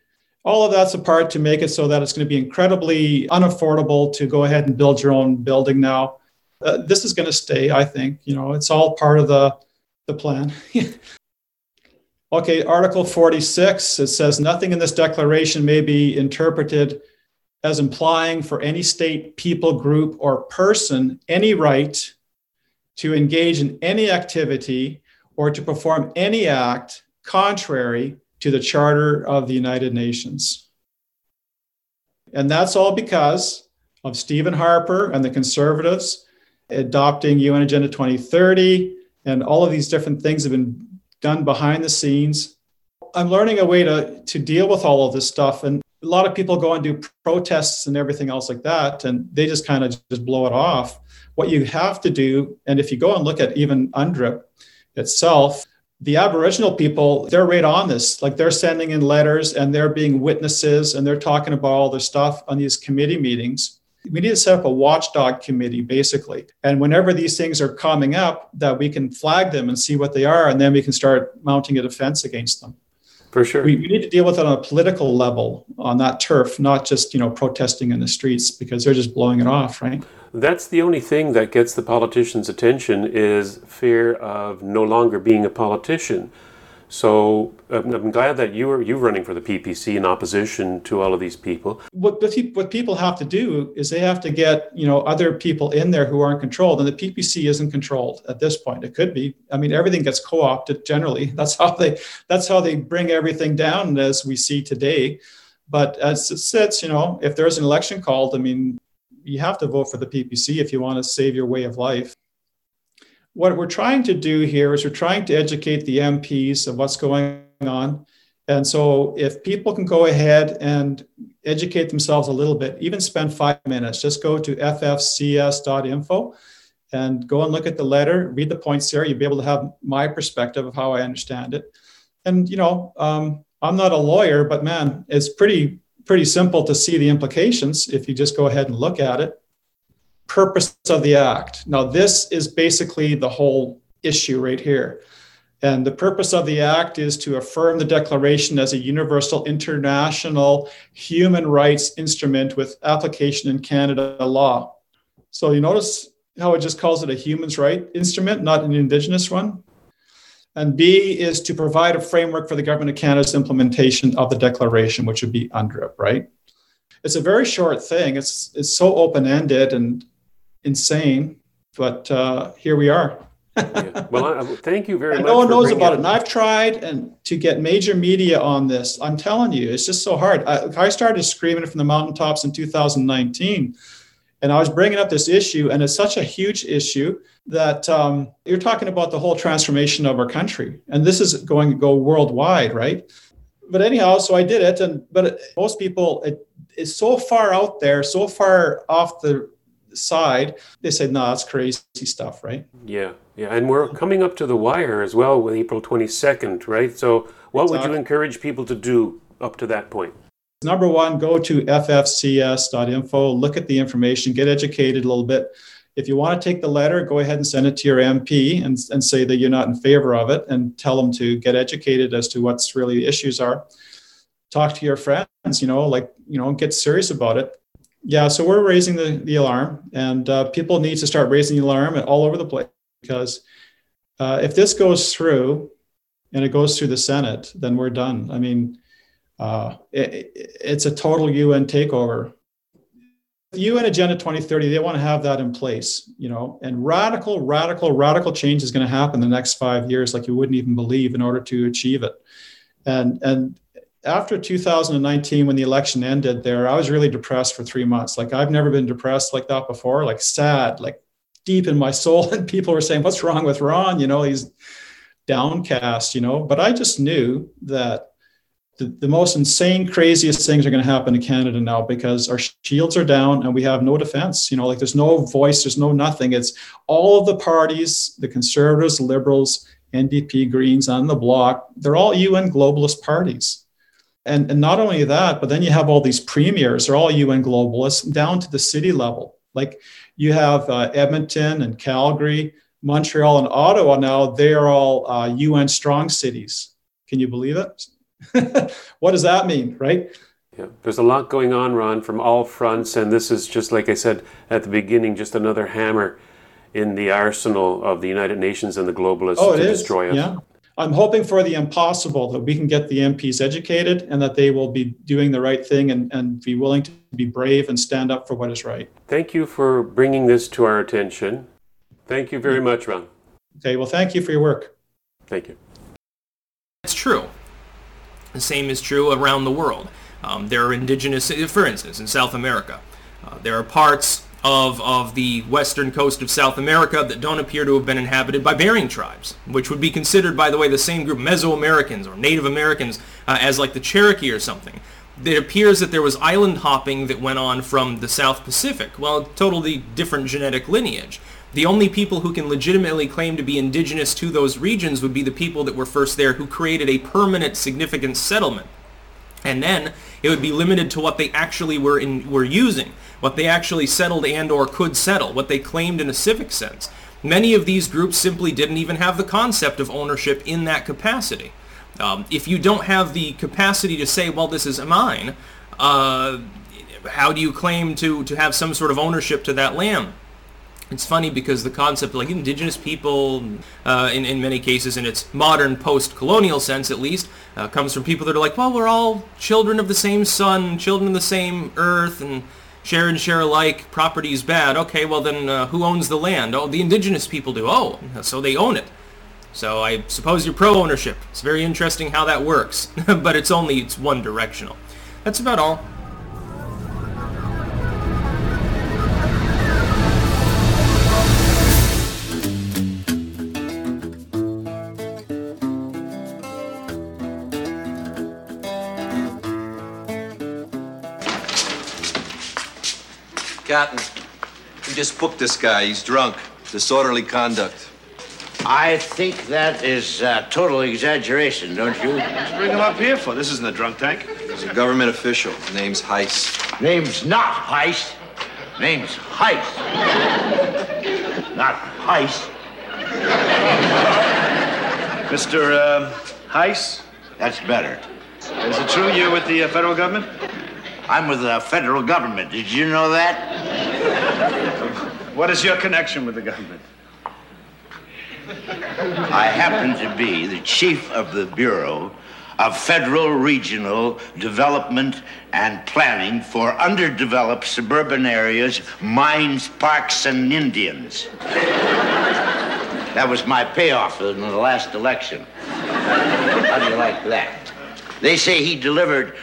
All of that's a part to make it so that it's going to be incredibly unaffordable to go ahead and build your own building now uh, this is going to stay. I think you know it's all part of the the plan. okay, Article 46. It says nothing in this declaration may be interpreted as implying for any state, people, group, or person any right to engage in any activity or to perform any act contrary to the Charter of the United Nations. And that's all because of Stephen Harper and the conservatives adopting UN Agenda 2030, and all of these different things have been done behind the scenes. I'm learning a way to, to deal with all of this stuff. And a lot of people go and do protests and everything else like that, and they just kind of just blow it off. What you have to do, and if you go and look at even UNDRIP itself, the Aboriginal people, they're right on this. Like they're sending in letters and they're being witnesses and they're talking about all this stuff on these committee meetings we need to set up a watchdog committee basically. And whenever these things are coming up that we can flag them and see what they are and then we can start mounting a defense against them. For sure. We, we need to deal with it on a political level on that turf not just you know protesting in the streets because they're just blowing it off right? That's the only thing that gets the politicians attention is fear of no longer being a politician so I'm glad that you are you running for the PPC in opposition to all of these people. What what people have to do is they have to get you know other people in there who aren't controlled, and the PPC isn't controlled at this point. It could be. I mean, everything gets co-opted generally. That's how they that's how they bring everything down as we see today. But as it sits, you know, if there's an election called, I mean, you have to vote for the PPC if you want to save your way of life what we're trying to do here is we're trying to educate the MPs of what's going on. And so if people can go ahead and educate themselves a little bit, even spend five minutes, just go to ffcs.info and go and look at the letter, read the points there. You'll be able to have my perspective of how I understand it. And, you know, um, I'm not a lawyer, but man, it's pretty, pretty simple to see the implications if you just go ahead and look at it purpose of the act. Now, this is basically the whole issue right here. And the purpose of the act is to affirm the Declaration as a universal international human rights instrument with application in Canada law. So you notice how it just calls it a human right instrument, not an Indigenous one. And B is to provide a framework for the Government of Canada's implementation of the Declaration, which would be UNDRIP, right? It's a very short thing. It's, it's so open ended and insane, but uh, here we are. yeah. Well, I, thank you very and much. No one knows about it. And I've tried and to get major media on this. I'm telling you, it's just so hard. I, I started screaming from the mountaintops in 2019, and I was bringing up this issue, and it's such a huge issue that um, you're talking about the whole transformation of our country, and this is going to go worldwide, right? but anyhow, so I did it, and but it, most people it is so far out there, so far off the side, they said, "No, that's crazy stuff," right? Yeah, yeah, and we're coming up to the wire as well with April twenty second, right? So, what would you encourage people to do up to that point? Number one, go to ffcs.info, look at the information, get educated a little bit. If you want to take the letter, go ahead and send it to your MP and, and say that you're not in favor of it and tell them to get educated as to what's really the issues are. Talk to your friends, you know, like, you know, get serious about it. Yeah, so we're raising the, the alarm, and uh, people need to start raising the alarm all over the place because uh, if this goes through and it goes through the Senate, then we're done. I mean, uh, it, it's a total UN takeover. The UN Agenda 2030, they want to have that in place, you know, and radical, radical, radical change is going to happen in the next five years, like you wouldn't even believe, in order to achieve it. And and after 2019, when the election ended, there, I was really depressed for three months. Like I've never been depressed like that before, like sad, like deep in my soul. And people were saying, "What's wrong with Ron?" You know, he's downcast. You know, but I just knew that the, the most insane, craziest things are going to happen in Canada now because our shields are down and we have no defense. You know, like there's no voice, there's no nothing. It's all of the parties, the conservatives, liberals, NDP, Greens on the Bloc, they're all UN globalist parties. And, and not only that, but then you have all these premiers, they're all UN globalists down to the city level. Like you have uh, Edmonton and Calgary, Montreal and Ottawa now, they are all uh, UN strong cities. Can you believe it? what does that mean, right? Yeah, there's a lot going on, Ron, from all fronts, and this is just like I said at the beginning, just another hammer in the arsenal of the United Nations and the globalists oh, to is. destroy us. Yeah. I'm hoping for the impossible that we can get the MPs educated and that they will be doing the right thing and, and be willing to be brave and stand up for what is right. Thank you for bringing this to our attention. Thank you very much, Ron. Okay, well, thank you for your work. Thank you. It's true. The same is true around the world. Um, there are indigenous, for instance, in South America. Uh, there are parts of, of the western coast of South America that don't appear to have been inhabited by Bering tribes, which would be considered, by the way, the same group, Mesoamericans or Native Americans, uh, as like the Cherokee or something. It appears that there was island hopping that went on from the South Pacific. Well, totally different genetic lineage. The only people who can legitimately claim to be indigenous to those regions would be the people that were first there who created a permanent significant settlement. And then it would be limited to what they actually were in, were using, what they actually settled and or could settle, what they claimed in a civic sense. Many of these groups simply didn't even have the concept of ownership in that capacity. Um, if you don't have the capacity to say, well, this is mine, uh, how do you claim to, to have some sort of ownership to that land? It's funny because the concept like indigenous people uh, in, in many cases in its modern post-colonial sense at least uh, comes from people that are like well we're all children of the same sun children of the same earth and share and share alike property is bad. Okay well then uh, who owns the land? Oh the indigenous people do. Oh so they own it. So i suppose you're pro-ownership. It's very interesting how that works but it's only it's one directional. That's about all Captain, we just booked this guy. He's drunk. Disorderly conduct. I think that is uh, total exaggeration, don't you? Let's bring him up here for. This isn't a drunk tank. He's a government official. Name's Heist. Name's not Heist. Name's Heist. not Heiss. Mr. Uh, Heiss? That's better. Is it true you're with the uh, federal government? I'm with the federal government. Did you know that? What is your connection with the government? I happen to be the chief of the Bureau of Federal Regional Development and Planning for underdeveloped suburban areas, mines, parks, and Indians. That was my payoff in the last election. How do you like that? They say he delivered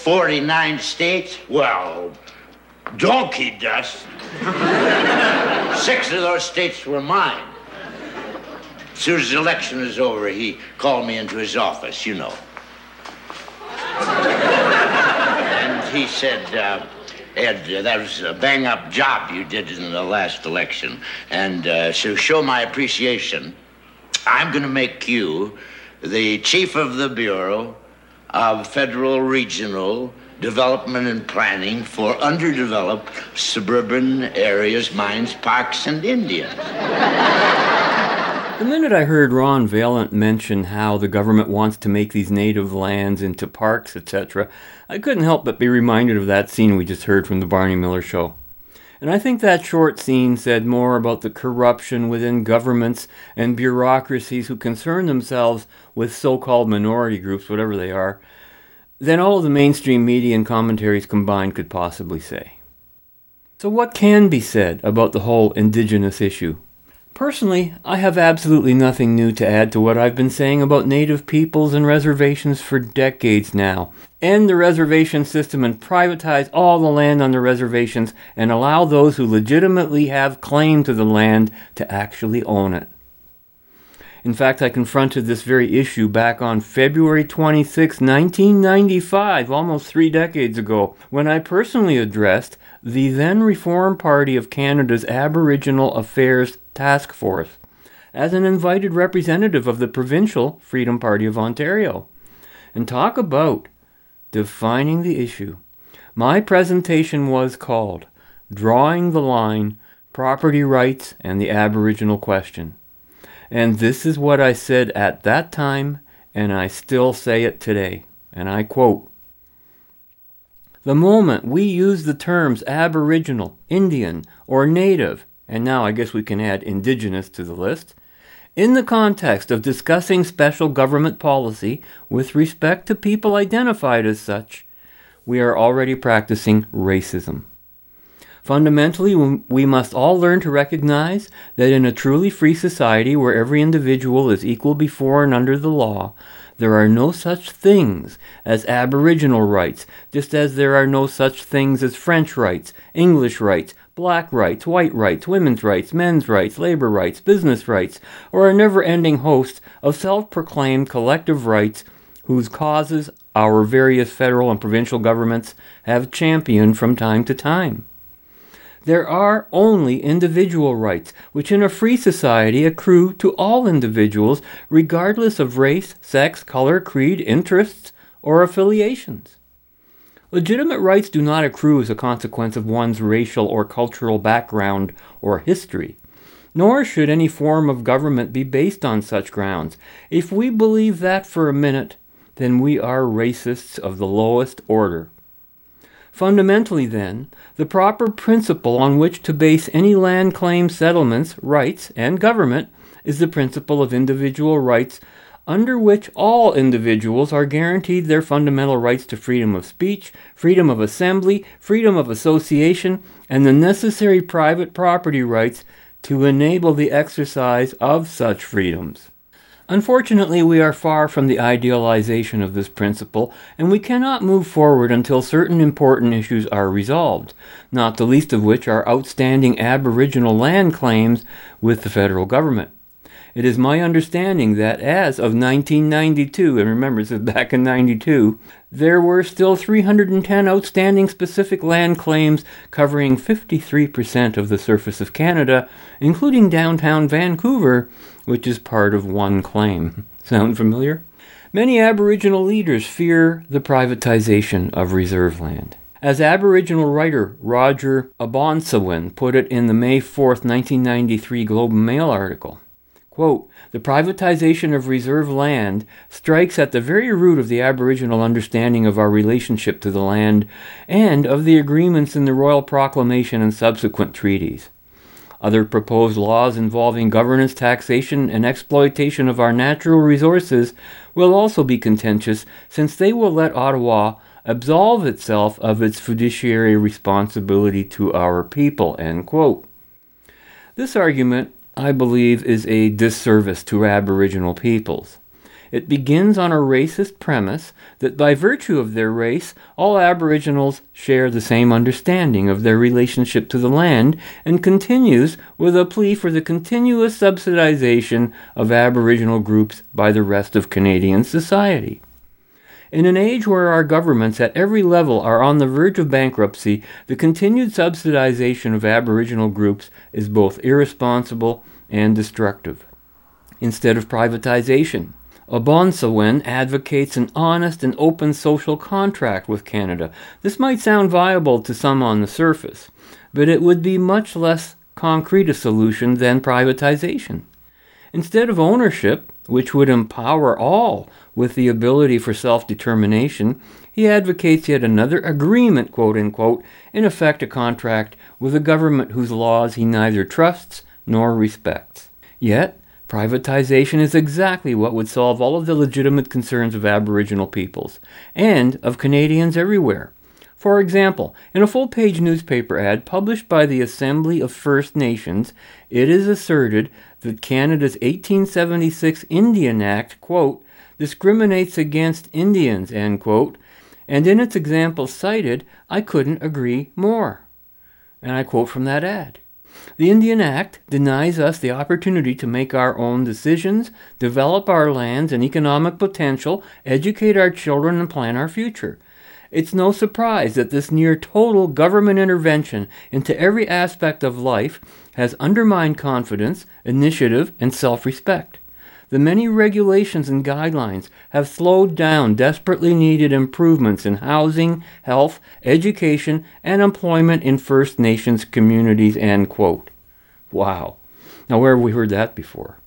49 states? Well, donkey dust. Six of those states were mine. As soon as the election was over, he called me into his office, you know. And he said, uh, Ed, uh, that was a bang up job you did in the last election. And uh, to show my appreciation, I'm going to make you the chief of the Bureau of Federal Regional Development and Planning for underdeveloped suburban areas, mines, parks, and Indians. The minute I heard Ron Valent mention how the government wants to make these native lands into parks, etc., I couldn't help but be reminded of that scene we just heard from the Barney Miller show. And I think that short scene said more about the corruption within governments and bureaucracies who concern themselves with so called minority groups, whatever they are, than all of the mainstream media and commentaries combined could possibly say. So, what can be said about the whole indigenous issue? Personally, I have absolutely nothing new to add to what I've been saying about native peoples and reservations for decades now. End the reservation system and privatize all the land on the reservations and allow those who legitimately have claim to the land to actually own it. In fact, I confronted this very issue back on February 26, 1995, almost three decades ago, when I personally addressed the then Reform Party of Canada's Aboriginal Affairs Task Force as an invited representative of the provincial Freedom Party of Ontario. And talk about defining the issue. My presentation was called Drawing the Line Property Rights and the Aboriginal Question. And this is what I said at that time, and I still say it today. And I quote The moment we use the terms Aboriginal, Indian, or Native, and now I guess we can add Indigenous to the list, in the context of discussing special government policy with respect to people identified as such, we are already practicing racism. Fundamentally, we must all learn to recognize that in a truly free society where every individual is equal before and under the law, there are no such things as Aboriginal rights, just as there are no such things as French rights, English rights, black rights, white rights, women's rights, men's rights, labor rights, business rights, or a never ending host of self proclaimed collective rights whose causes our various federal and provincial governments have championed from time to time. There are only individual rights, which in a free society accrue to all individuals, regardless of race, sex, color, creed, interests, or affiliations. Legitimate rights do not accrue as a consequence of one's racial or cultural background or history. Nor should any form of government be based on such grounds. If we believe that for a minute, then we are racists of the lowest order. Fundamentally, then, the proper principle on which to base any land claim settlements, rights, and government is the principle of individual rights, under which all individuals are guaranteed their fundamental rights to freedom of speech, freedom of assembly, freedom of association, and the necessary private property rights to enable the exercise of such freedoms. Unfortunately, we are far from the idealization of this principle, and we cannot move forward until certain important issues are resolved, not the least of which are outstanding Aboriginal land claims with the federal government. It is my understanding that as of 1992, and remember this is back in 92, there were still 310 outstanding specific land claims covering 53% of the surface of Canada, including downtown Vancouver, which is part of one claim. Sound familiar? Many Aboriginal leaders fear the privatization of reserve land. As Aboriginal writer Roger Obonsawin put it in the May 4, 1993 Globe and Mail article, quote, the privatization of reserve land strikes at the very root of the Aboriginal understanding of our relationship to the land and of the agreements in the Royal Proclamation and subsequent treaties. Other proposed laws involving governance, taxation, and exploitation of our natural resources will also be contentious since they will let Ottawa absolve itself of its fiduciary responsibility to our people. This argument, I believe, is a disservice to Aboriginal peoples. It begins on a racist premise that by virtue of their race, all Aboriginals share the same understanding of their relationship to the land, and continues with a plea for the continuous subsidization of Aboriginal groups by the rest of Canadian society. In an age where our governments at every level are on the verge of bankruptcy, the continued subsidization of Aboriginal groups is both irresponsible and destructive. Instead of privatization, Obonsawin advocates an honest and open social contract with Canada. This might sound viable to some on the surface, but it would be much less concrete a solution than privatization. Instead of ownership, which would empower all with the ability for self determination, he advocates yet another agreement, quote unquote, in effect a contract with a government whose laws he neither trusts nor respects. Yet, privatization is exactly what would solve all of the legitimate concerns of Aboriginal peoples and of Canadians everywhere. For example, in a full page newspaper ad published by the Assembly of First Nations, it is asserted that Canada's 1876 Indian Act, quote, discriminates against Indians, end quote, and in its example cited, I couldn't agree more. And I quote from that ad. The Indian Act denies us the opportunity to make our own decisions, develop our lands and economic potential, educate our children, and plan our future. It's no surprise that this near total government intervention into every aspect of life has undermined confidence, initiative, and self respect. The many regulations and guidelines have slowed down desperately needed improvements in housing, health, education, and employment in First Nations communities. End quote. Wow. Now, where have we heard that before?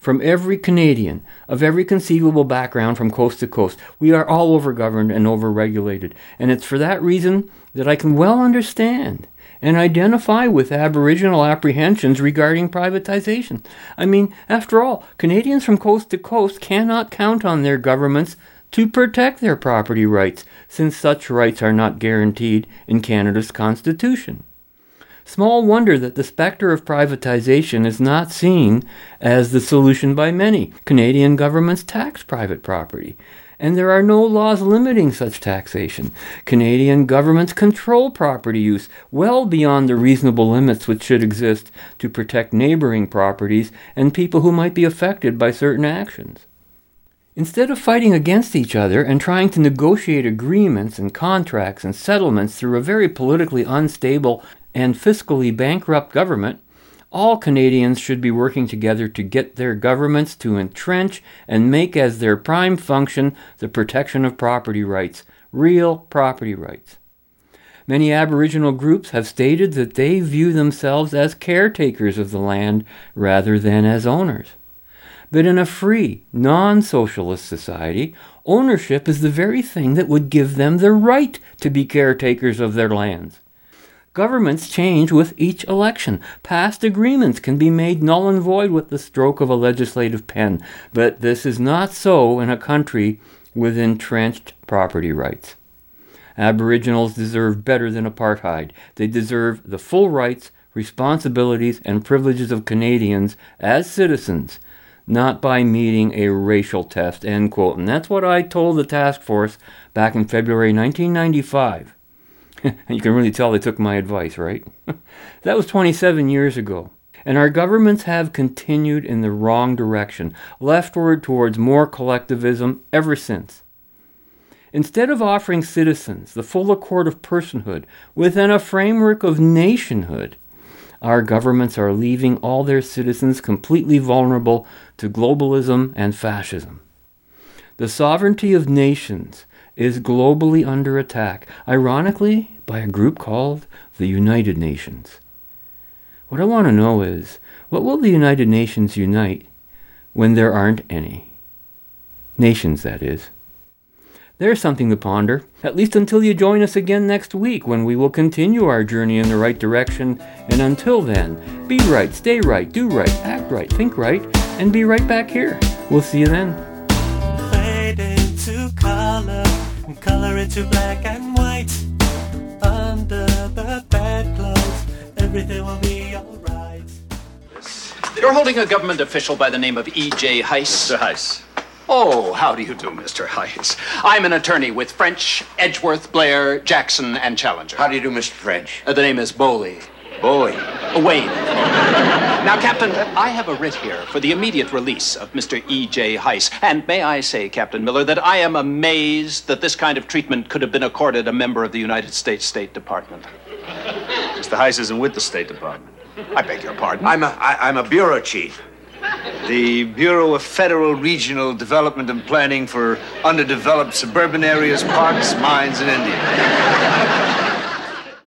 From every Canadian of every conceivable background from coast to coast, we are all overgoverned and overregulated. And it's for that reason that I can well understand and identify with Aboriginal apprehensions regarding privatization. I mean, after all, Canadians from coast to coast cannot count on their governments to protect their property rights, since such rights are not guaranteed in Canada's Constitution. Small wonder that the specter of privatization is not seen as the solution by many. Canadian governments tax private property and there are no laws limiting such taxation. Canadian governments control property use well beyond the reasonable limits which should exist to protect neighboring properties and people who might be affected by certain actions. Instead of fighting against each other and trying to negotiate agreements and contracts and settlements through a very politically unstable and fiscally bankrupt government, all Canadians should be working together to get their governments to entrench and make as their prime function the protection of property rights, real property rights. Many Aboriginal groups have stated that they view themselves as caretakers of the land rather than as owners. But in a free, non socialist society, ownership is the very thing that would give them the right to be caretakers of their lands. Governments change with each election. Past agreements can be made null and void with the stroke of a legislative pen, but this is not so in a country with entrenched property rights. Aboriginals deserve better than apartheid. They deserve the full rights, responsibilities, and privileges of Canadians as citizens, not by meeting a racial test. End quote. And that's what I told the task force back in February 1995. you can really tell they took my advice, right? that was 27 years ago. And our governments have continued in the wrong direction, leftward towards more collectivism ever since. Instead of offering citizens the full accord of personhood within a framework of nationhood, our governments are leaving all their citizens completely vulnerable to globalism and fascism. The sovereignty of nations is globally under attack. Ironically, by a group called the United Nations. What I want to know is what will the United Nations unite when there aren't any? Nations, that is. There's something to ponder, at least until you join us again next week when we will continue our journey in the right direction. And until then, be right, stay right, do right, act right, think right, and be right back here. We'll see you then. Fade into color, color into black and white the bedclothes, everything will be alright. You're holding a government official by the name of E.J. Heiss. Mr. Heiss. Oh, how do you do, Mr. Heiss? I'm an attorney with French, Edgeworth, Blair, Jackson, and Challenger. How do you do, Mr. French? Uh, the name is Bowley. Bowie. Wade. Now, Captain, I have a writ here for the immediate release of Mr. E.J. Heiss. And may I say, Captain Miller, that I am amazed that this kind of treatment could have been accorded a member of the United States State Department. Mr. Heiss isn't with the State Department. I beg your pardon. I'm a, I, I'm a bureau chief. The Bureau of Federal Regional Development and Planning for Underdeveloped Suburban Areas, Parks, Mines, and Indians.